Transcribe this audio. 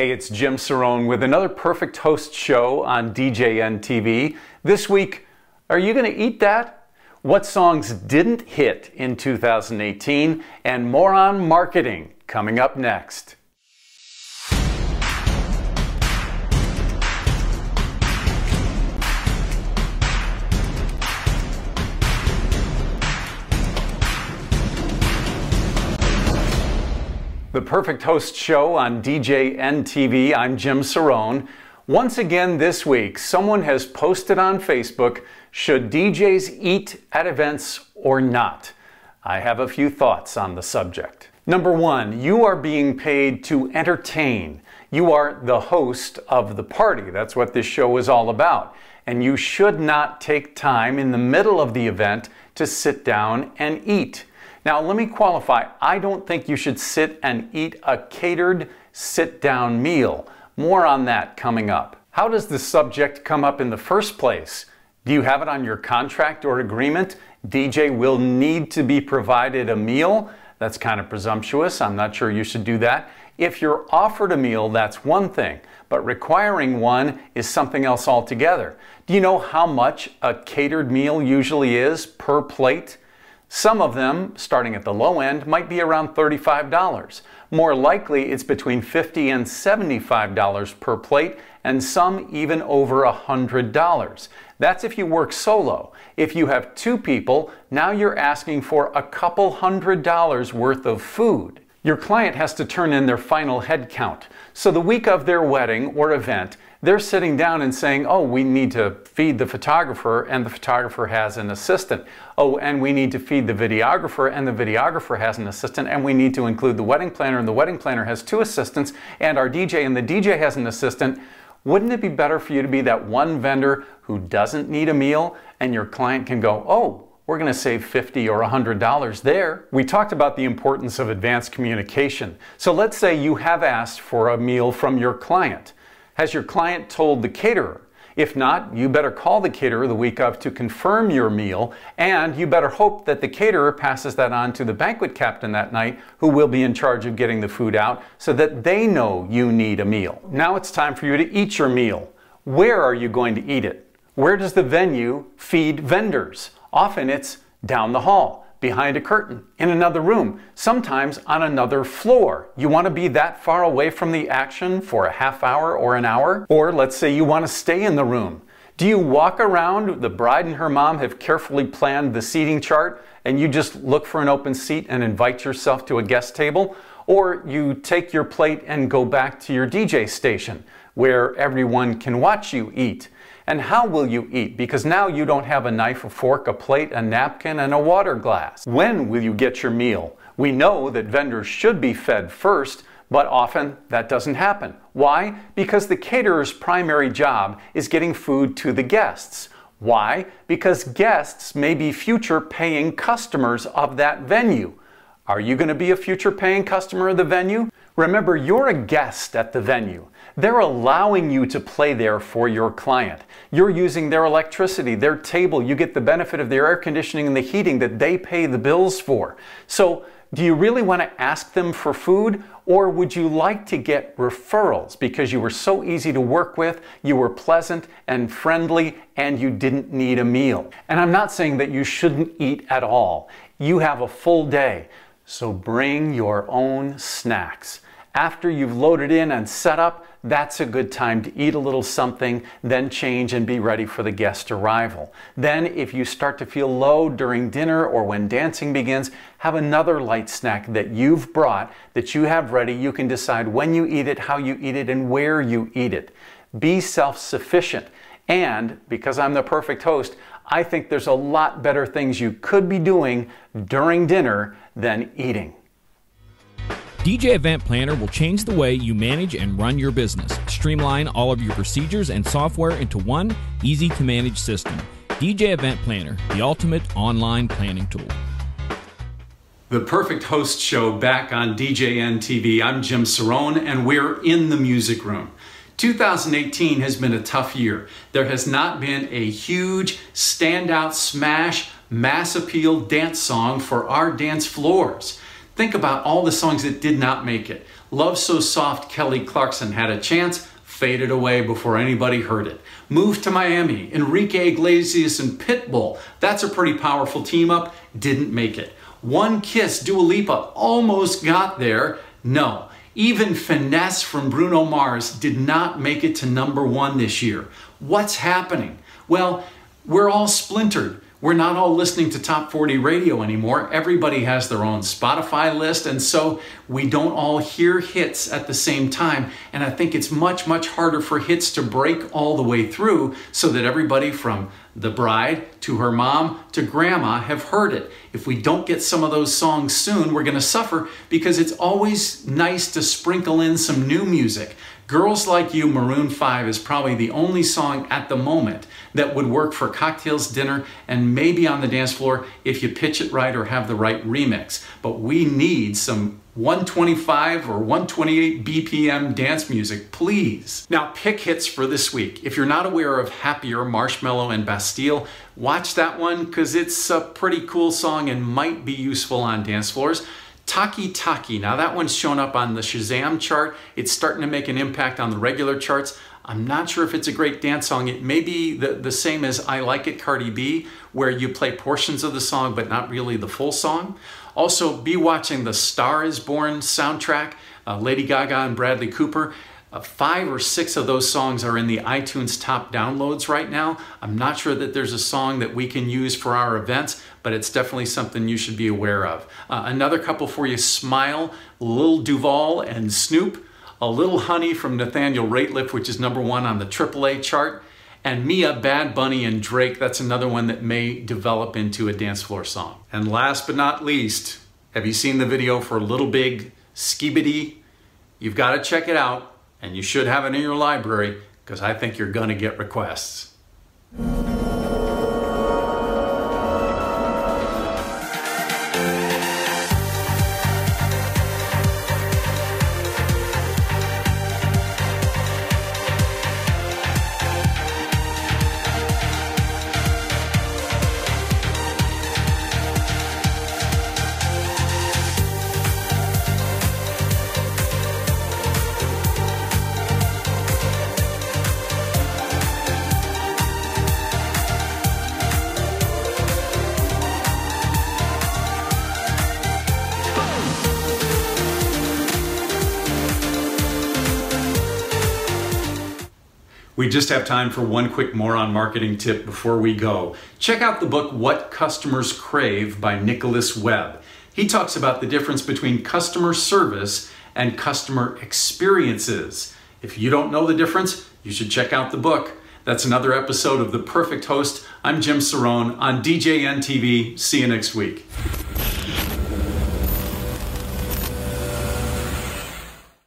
Hey, it's Jim Cerrone with another perfect host show on DJN TV. This week, are you going to eat that? What songs didn't hit in 2018, and more on marketing coming up next. The Perfect Host Show on DJN TV. I'm Jim Cerrone. Once again this week, someone has posted on Facebook should DJs eat at events or not? I have a few thoughts on the subject. Number one, you are being paid to entertain. You are the host of the party. That's what this show is all about. And you should not take time in the middle of the event to sit down and eat. Now, let me qualify. I don't think you should sit and eat a catered sit down meal. More on that coming up. How does the subject come up in the first place? Do you have it on your contract or agreement? DJ will need to be provided a meal. That's kind of presumptuous. I'm not sure you should do that. If you're offered a meal, that's one thing, but requiring one is something else altogether. Do you know how much a catered meal usually is per plate? Some of them, starting at the low end, might be around $35. More likely, it's between 50 and $75 per plate, and some even over $100. That's if you work solo. If you have two people, now you're asking for a couple hundred dollars worth of food. Your client has to turn in their final head count. So the week of their wedding or event, they're sitting down and saying, Oh, we need to feed the photographer, and the photographer has an assistant. Oh, and we need to feed the videographer, and the videographer has an assistant, and we need to include the wedding planner, and the wedding planner has two assistants, and our DJ, and the DJ has an assistant. Wouldn't it be better for you to be that one vendor who doesn't need a meal, and your client can go, Oh, we're going to save 50 or $100 there. We talked about the importance of advanced communication. So let's say you have asked for a meal from your client. Has your client told the caterer? If not, you better call the caterer the week of to confirm your meal, and you better hope that the caterer passes that on to the banquet captain that night, who will be in charge of getting the food out, so that they know you need a meal. Now it's time for you to eat your meal. Where are you going to eat it? Where does the venue feed vendors? Often it's down the hall, behind a curtain, in another room, sometimes on another floor. You want to be that far away from the action for a half hour or an hour? Or let's say you want to stay in the room. Do you walk around? The bride and her mom have carefully planned the seating chart and you just look for an open seat and invite yourself to a guest table? Or you take your plate and go back to your DJ station where everyone can watch you eat. And how will you eat? Because now you don't have a knife, a fork, a plate, a napkin, and a water glass. When will you get your meal? We know that vendors should be fed first, but often that doesn't happen. Why? Because the caterer's primary job is getting food to the guests. Why? Because guests may be future paying customers of that venue. Are you going to be a future paying customer of the venue? Remember, you're a guest at the venue. They're allowing you to play there for your client. You're using their electricity, their table. You get the benefit of their air conditioning and the heating that they pay the bills for. So, do you really want to ask them for food or would you like to get referrals because you were so easy to work with, you were pleasant and friendly, and you didn't need a meal? And I'm not saying that you shouldn't eat at all. You have a full day, so bring your own snacks. After you've loaded in and set up, that's a good time to eat a little something, then change and be ready for the guest arrival. Then, if you start to feel low during dinner or when dancing begins, have another light snack that you've brought that you have ready. You can decide when you eat it, how you eat it, and where you eat it. Be self sufficient. And because I'm the perfect host, I think there's a lot better things you could be doing during dinner than eating. DJ Event Planner will change the way you manage and run your business. Streamline all of your procedures and software into one easy to manage system. DJ Event Planner, the ultimate online planning tool. The Perfect Host Show back on DJN TV. I'm Jim Cerrone, and we're in the music room. 2018 has been a tough year. There has not been a huge, standout, smash, mass appeal dance song for our dance floors. Think about all the songs that did not make it. Love So Soft, Kelly Clarkson had a chance, faded away before anybody heard it. Move to Miami, Enrique Iglesias and Pitbull, that's a pretty powerful team up, didn't make it. One Kiss, Dua Lipa almost got there, no. Even Finesse from Bruno Mars did not make it to number one this year. What's happening? Well, we're all splintered. We're not all listening to top 40 radio anymore. Everybody has their own Spotify list, and so we don't all hear hits at the same time. And I think it's much, much harder for hits to break all the way through so that everybody from the bride to her mom to grandma have heard it. If we don't get some of those songs soon, we're to suffer because it's always nice to sprinkle in some new music. Girls Like You, Maroon 5 is probably the only song at the moment that would work for cocktails, dinner, and maybe on the dance floor if you pitch it right or have the right remix. But we need some 125 or 128 BPM dance music, please. Now, pick hits for this week. If you're not aware of Happier, Marshmello, and Bastille, watch that one because it's a pretty cool song and might be useful on dance floors. Taki Taki. Now that one's shown up on the Shazam chart. It's starting to make an impact on the regular charts. I'm not sure if it's a great dance song. It may be the, the same as I Like It Cardi B, where you play portions of the song but not really the full song. Also, be watching the Star is Born soundtrack, uh, Lady Gaga and Bradley Cooper. Uh, five or six of those songs are in the iTunes top downloads right now. I'm not sure that there's a song that we can use for our events, but it's definitely something you should be aware of. Uh, another couple for you Smile, Lil Duval and Snoop, A Little Honey from Nathaniel Rateliff, which is number one on the AAA chart, and Mia, Bad Bunny, and Drake. That's another one that may develop into a dance floor song. And last but not least, have you seen the video for Little Big Skibidi? You've got to check it out and you should have it in your library because I think you're going to get requests. We just have time for one quick moron marketing tip before we go. Check out the book What Customers Crave by Nicholas Webb. He talks about the difference between customer service and customer experiences. If you don't know the difference, you should check out the book. That's another episode of The Perfect Host. I'm Jim Cerrone on DJN TV. See you next week.